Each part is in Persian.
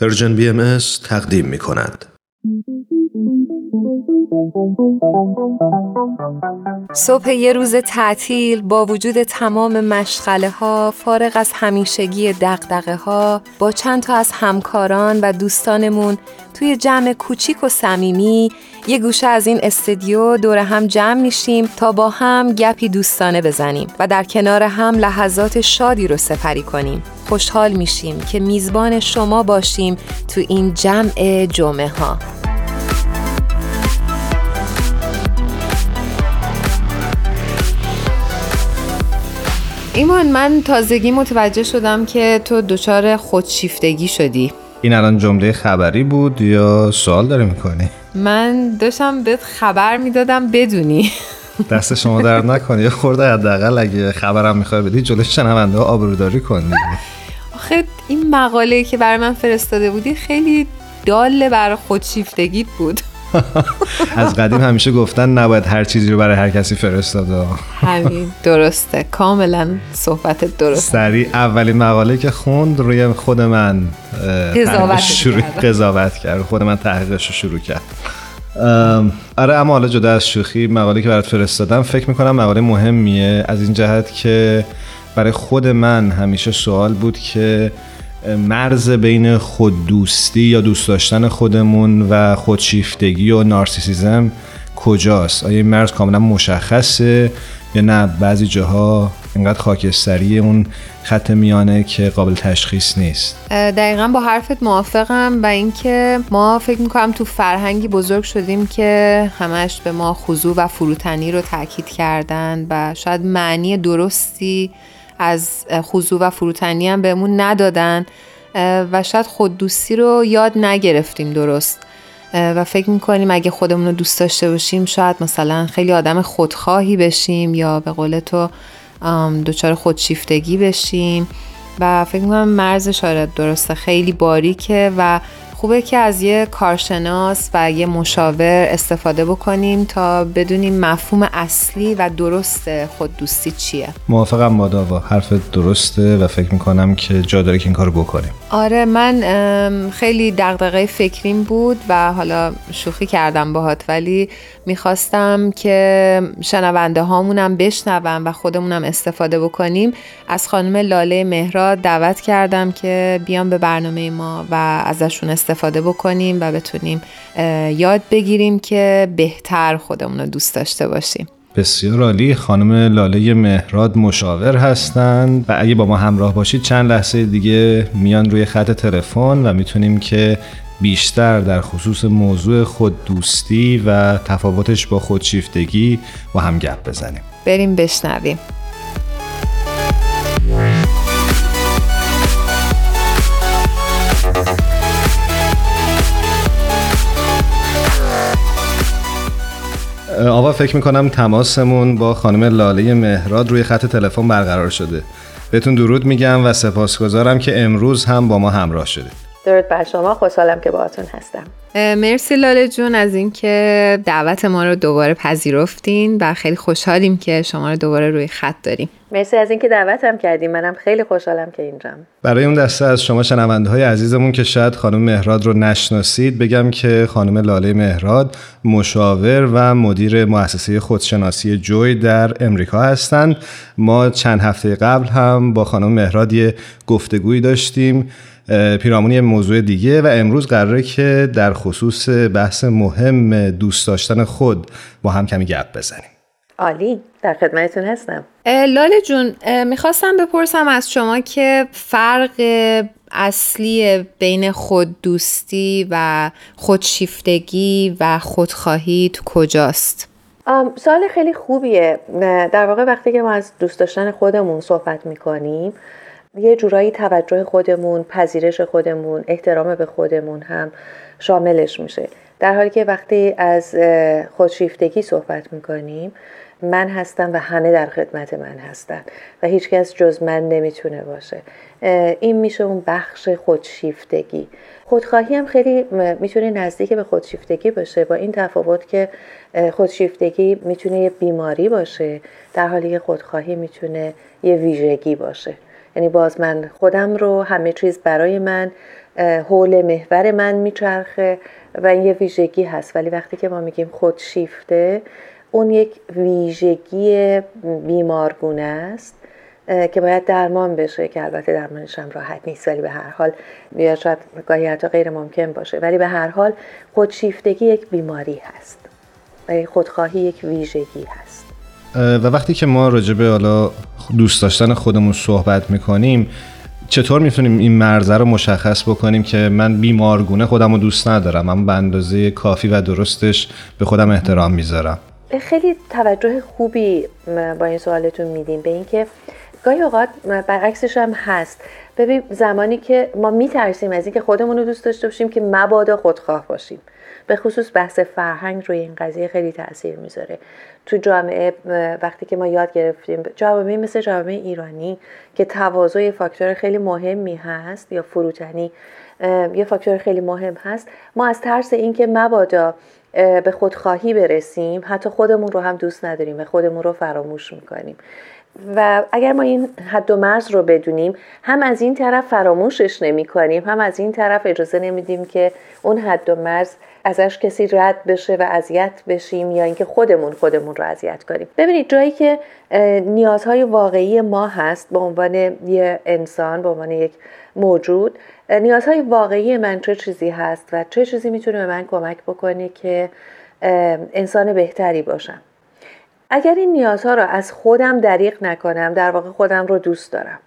Persian BM تقدیم می کند. صبح یه روز تعطیل با وجود تمام مشغله ها فارغ از همیشگی دغدغه ها با چند تا از همکاران و دوستانمون توی جمع کوچیک و صمیمی یه گوشه از این استدیو دور هم جمع میشیم تا با هم گپی دوستانه بزنیم و در کنار هم لحظات شادی رو سپری کنیم. خوشحال میشیم که میزبان شما باشیم تو این جمع جمعه ها. ایمان من تازگی متوجه شدم که تو دچار خودشیفتگی شدی. این الان جمله خبری بود یا سوال داره می‌کنی؟ من داشتم بهت خبر می‌دادم بدونی. دست شما درد نکنی یه خورده حداقل اگه خبرم می‌خوای بدی جلوی شنونده ها آبروداری کنی آخه این مقاله که برای من فرستاده بودی خیلی داله بر خودشیفتگی بود. از قدیم همیشه گفتن نباید هر چیزی رو برای هر کسی فرستاده. همین درسته. کاملا صحبت درست. سریع اولین مقاله که خوند روی خود من قضاوت شروع. قضاوت کرد. خود من تحقیقش رو شروع کرد. آره اما حالا جدا از شوخی مقاله که برات فرستادم فکر می‌کنم مقاله مهمیه. از این جهت که برای خود من همیشه سوال بود که مرز بین خود دوستی یا دوست داشتن خودمون و خودشیفتگی و نارسیسیزم کجاست؟ آیا این مرز کاملا مشخصه یا نه؟ بعضی جاها اینقدر خاکستری اون خط میانه که قابل تشخیص نیست. دقیقا با حرفت موافقم و اینکه ما فکر می‌کنم تو فرهنگی بزرگ شدیم که همش به ما خضوع و فروتنی رو تاکید کردن و شاید معنی درستی از خضوع و فروتنی هم بهمون ندادن و شاید خوددوستی رو یاد نگرفتیم درست. و فکر می‌کنیم اگه خودمون رو دوست داشته باشیم شاید مثلا خیلی آدم خودخواهی بشیم یا به قول تو دچار خودشیفتگی بشیم. و فکر می‌کنم مرز شاید درسته. خیلی باریکه و خوبه که از یه کارشناس و یه مشاور استفاده بکنیم تا بدونیم مفهوم اصلی و درست خوددوستی چیه. موافقم با داوا. حرف درسته و فکر می‌کنم که جا داره که این کارو بکنیم. آره من خیلی دغدغه فکریم بود و حالا شوخی کردم باهات ولی می‌خواستم که شنونده هامونم بشنون و خودمونم استفاده بکنیم. از خانم لاله مهراد دعوت کردم که بیان به برنامه ما و ازشون استفاده بکنیم و بتونیم یاد بگیریم که بهتر خودمون رو دوست داشته باشیم. بسیار عالی. خانم لاله مهراد مشاور هستند و اگه با ما همراه باشید چند لحظه دیگه میان روی خط تلفن و می‌تونیم که بیشتر در خصوص موضوع خود دوستی و تفاوتش با خودشیفتگی با هم گپ بزنیم. بریم بشنویم. آقا فکر می‌کنم تماسمون با خانم لاله مهراد روی خط تلفن برقرار شده. بهتون درود میگم و سپاسگزارم که امروز هم با ما همراه شدید درود بر شما. خوشحالم که باهاتون هستم. مرسی لاله جون از اینکه دعوت ما رو دوباره پذیرفتین و خیلی خوشحالیم که شما رو دوباره روی خط داریم. مرسی از اینکه دعوتم کردیم منم خیلی خوشحالم که اینجام. برای اون دسته از شما شنونده های عزیزمون که شاید خانم مهراد رو نشناسید بگم که خانم لاله مهراد مشاور و مدیر مؤسسه خودشناسی جوی در امریکا هستند. ما چند هفته قبل هم با خانم مهراد یه گفتگویی داشتیم. پیرامون یه موضوع دیگه و امروز قراره که در خصوص بحث مهم دوست داشتن خود با هم کمی گپ بزنیم. عالی. در خدمتتون هستم. لاله جون می‌خواستم بپرسم از شما که فرق اصلی بین خود دوستی و خودشیفتگی و خودخواهی تو کجاست؟ سوال خیلی خوبیه. در واقع وقتی که ما از دوست داشتن خودمون صحبت می‌کنیم یه جورایی توجه خودمون پذیرش خودمون احترام به خودمون هم شاملش میشه. در حالی که وقتی از خودشیفتگی صحبت می‌کنیم من هستم و همه در خدمت من هستن و هیچکس جز من نمی‌تونه باشه. این میشه اون بخش خودشیفتگی. خودخواهی هم خیلی می‌تونه نزدیک به خودشیفتگی باشه. با این تفاوت که خودشیفتگی می‌تونه یه بیماری باشه در حالی که خودخواهی می‌تونه یه ویژگی باشه. یعنی باز من خودم رو همه چیز برای من حول محور من میچرخه و این یه ویژگی هست. ولی وقتی که ما میگیم خودشیفته اون یک ویژگی بیمارگونه است که باید درمان بشه که البته درمانش هم راحت نیست ولی به هر حال یا شاید گاهی حتی غیر ممکن باشه. ولی به هر حال خودشیفتگی یک بیماری هست. و خودخواهی یک ویژگی هست. و وقتی که ما راجع به حالا دوست داشتن خودمون صحبت می‌کنیم چطور می‌تونیم این مرزه رو مشخص بکنیم که من بیمارگونه خودم رو دوست ندارم اما به اندازه کافی و درستش به خودم احترام می‌ذارم؟ خیلی توجه خوبی با این سوالتون میدیم به اینکه گاهی اوقات برعکسش هم هست. ببین زمانی که ما میترسیم از اینکه خودمون رو دوست داشته باشیم که مبادا خودخواه باشیم. به خصوص بحث فرهنگ روی این قضیه خیلی تاثیر می‌ذاره. تو جامعه وقتی که ما یاد گرفتیم جامعه مثل جامعه ایرانی که تواضع یه فاکتور خیلی مهمی هست یا فروتنی یه فاکتور خیلی مهم هست ما از ترس اینکه مبادا به خودخواهی برسیم حتی خودمون رو هم دوست نداریم و خودمون رو فراموش می‌کنیم. و اگر ما این حد و مرز رو بدونیم هم از این طرف فراموشش نمی کنیم هم از این طرف اجازه نمیدیم که اون حد و مرز ازش کسی رد بشه و اذیت بشیم یا اینکه خودمون خودمون رو اذیت کنیم. ببینید جایی که نیازهای واقعی ما هست به عنوان یه انسان به عنوان یک موجود نیازهای واقعی من چه چیزی هست و چه چیزی می‌تونه به من کمک بکنه که انسان بهتری باشم؟ اگر این نیازها رو از خودم دریغ نکنم در واقع خودم رو دوست دارم.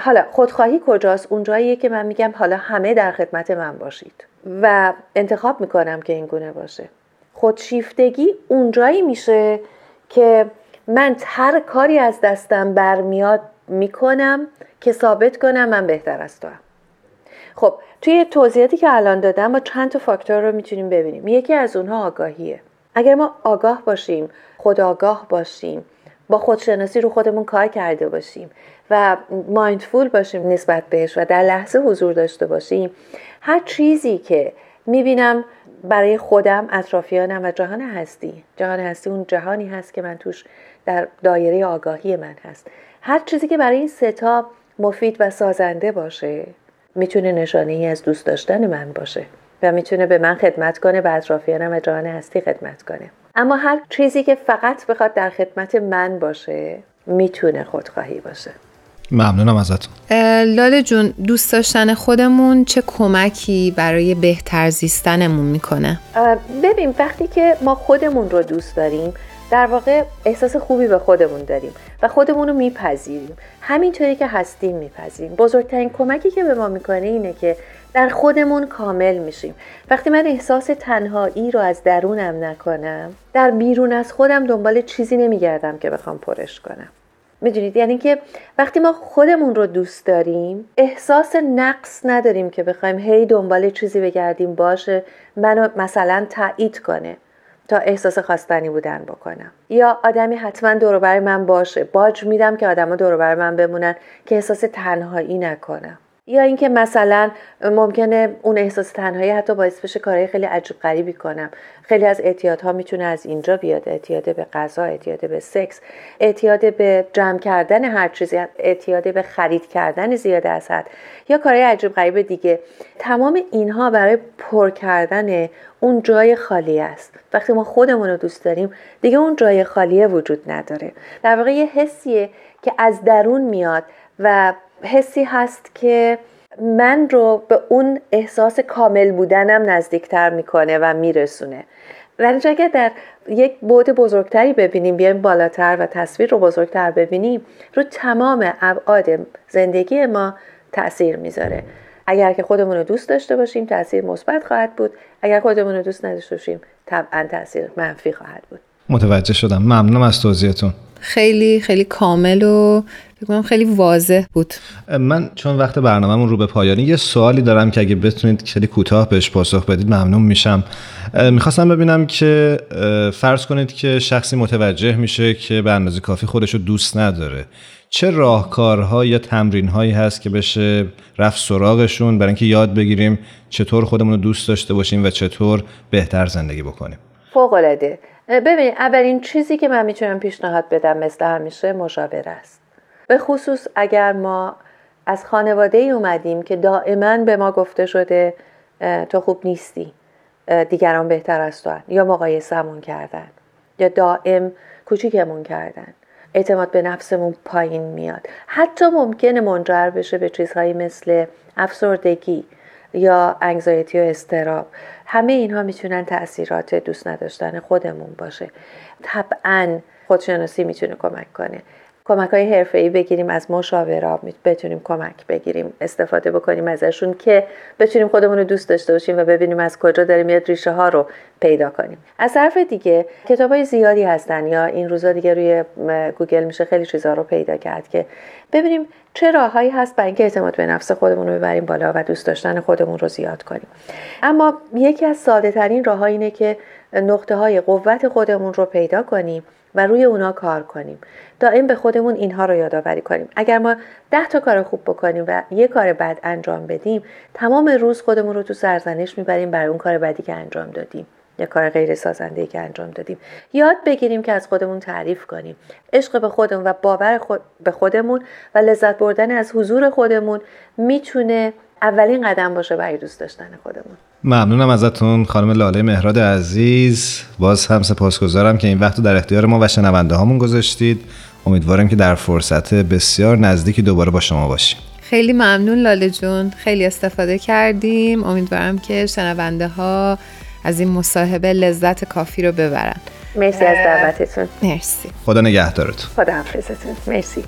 حالا خودخواهی کجاست؟ اونجاییه که من میگم حالا همه در خدمت من باشید. و انتخاب می‌کنم که این گونه باشه. خودشیفتگی اونجایی میشه که من هر کاری از دستم برمیاد می‌کنم که ثابت کنم من بهتر از تو هم. خب توی توضیحاتی که الان دادم ما چند تا فاکتور رو می‌تونیم ببینیم. یکی از اونها آگاهیه. اگر ما آگاه باشیم خودآگاه باشیم با خودشناسی رو خودمون کار کرده باشیم و مایندفول باشیم نسبت بهش و در لحظه حضور داشته باشیم. هر چیزی که می‌بینم برای خودم اطرافیانم و جهان هستی. جهان هستی اون جهانی هست که من توش در دایره آگاهی من هست. هر چیزی که برای این ستا مفید و سازنده باشه می‌تونه نشانه ای از دوست داشتن من باشه و می‌تونه به من خدمت کنه به اطرافیانم و جهان هستی خدمت کنه. اما هر چیزی که فقط بخواد در خدمت من باشه می‌تونه خودخواهی باشه. ممنونم ازتون. لاله جون دوست داشتن خودمون چه کمکی برای بهتر زیستنمون می‌کنه؟ ببین وقتی که ما خودمون رو دوست داریم در واقع احساس خوبی به خودمون داریم و خودمون رو میپذیریم. همینطوری که هستیم میپذیریم. بزرگترین کمکی که به ما می‌کنه اینه که در خودمون کامل میشیم. وقتی من احساس تنهایی رو از درونم نکنم در بیرون از خودم دنبال چیزی نمیگردم که بخوام پرش کنم. می‌دونید؟ یعنی که وقتی ما خودمون رو دوست داریم احساس نقص نداریم که بخوایم هی دنبال چیزی بگردیم باشه منو مثلا تایید کنه تا احساس خواستنی بودن بکنم. یا آدمی حتما دور من باشه. باج میدم که آدما دور من بمونن که احساس تنهایی نکنم. یا اینکه مثلا ممکنه اون احساس تنهایی حتی باعث بشه کارهای خیلی عجیب غریبی کنم. خیلی از اعتیادها می‌تونه از اینجا بیاد. اعتیاد به غذا اعتیاد به سکس اعتیاد به جمع کردن هر چیزی اعتیاد به خرید کردن زیاده از حد یا کارهای عجیب غریب دیگه. تمام اینها برای پر کردن اون جای خالی است. وقتی ما خودمون رو دوست داریم دیگه اون جای خالیه وجود نداره. در واقع یه حسیه که از درون میاد و حسی هست که من رو به اون احساس کامل بودنم نزدیکتر می‌کنه و میرسونه. ولی اگر در یک بعد بزرگتری ببینیم بیایم بالاتر و تصویر رو بزرگتر ببینیم رو تمام ابعاد زندگی ما تاثیر می‌ذاره. اگر که خودمون رو دوست داشته باشیم تاثیر مثبت خواهد بود. اگر خودمون رو دوست نداشته باشیم طبعا تاثیر منفی خواهد بود. متوجه شدم. ممنونم از توضیحتون. خیلی خیلی کامل و فکر خیلی واضح بود. من چون وقت برنامهمون رو به پایانی یه سوالی دارم که اگه بتونید خیلی کوتاه بهش پاسخ بدید ممنون میشم. می‌خواستم ببینم که فرض کنید که شخصی متوجه میشه که به اندازه کافی خودش رو دوست نداره. چه راهکارها یا تمرینهایی هست که بشه رفت سراغشون برای اینکه یاد بگیریم چطور خودمون رو دوست داشته باشیم و چطور بهتر زندگی بکنیم؟ فوق العاده ببینید اولین چیزی که من می‌تونم پیشنهاد بدم مثل همیشه مشاوره است. به خصوص اگر ما از خانواده ای اومدیم که دائما به ما گفته شده تو خوب نیستی دیگران بهتر از تو یا مقایسهمون کردن یا دائم کوچیکمون کردن. اعتماد به نفسمون پایین میاد. حتی ممکنه منجر بشه به چیزهایی مثل افسردگی یا انگزایتی و استراب. همه اینها می‌تونن تاثیرات دوست نداشتن خودمون باشه. طبعا خودشناسی می‌تونه کمک کنه. کمک های حرفه ای بگیریم از مشاورا بتونیم کمک بگیریم استفاده بکنیم ازشون که بتونیم خودمون رو دوست داشته باشیم و ببینیم از کجا داریم میاد ریشه ها رو پیدا کنیم. از طرف دیگه کتاب های زیادی هستن یا این روزا دیگه روی گوگل میشه خیلی چیزها رو پیدا کرد که ببینیم چه راههایی هست برای اینکه اعتماد به نفس خودمون رو ببریم بالا و دوست داشتن خودمون رو زیاد کنیم. اما یکی از ساده ترین راه اینه که نقطه های قوت خودمون رو پیدا کنیم. و روی اونا کار کنیم. دائم به خودمون اینها رو یادآوری کنیم. اگر ما ده تا کار خوب بکنیم و یه کار بد انجام بدیم تمام روز خودمون رو تو سرزنش می‌بریم برای اون کار بدی که انجام دادیم. یا کار غیر سازنده که انجام دادیم. یاد بگیریم که از خودمون تعریف کنیم. عشق به خودمون و باور خود به خودمون و لذت بردن از حضور خودمون می‌تونه اولین قدم باشه برای دوست داشتن خودمون. ممنونم ازتون خانم لاله مهراد عزیز. باز هم سپاسگزارم که این وقت رو در اختیار ما و شنونده هامون گذاشتید. امیدوارم که در فرصت بسیار نزدیکی دوباره با شما باشیم. خیلی ممنون لاله جون. خیلی استفاده کردیم. امیدوارم که شنونده ها از این مصاحبه لذت کافی رو ببرن. مرسی از دعوتتون. مرسی. خدا نگهدارتون. خدا حافظتون. مرسی.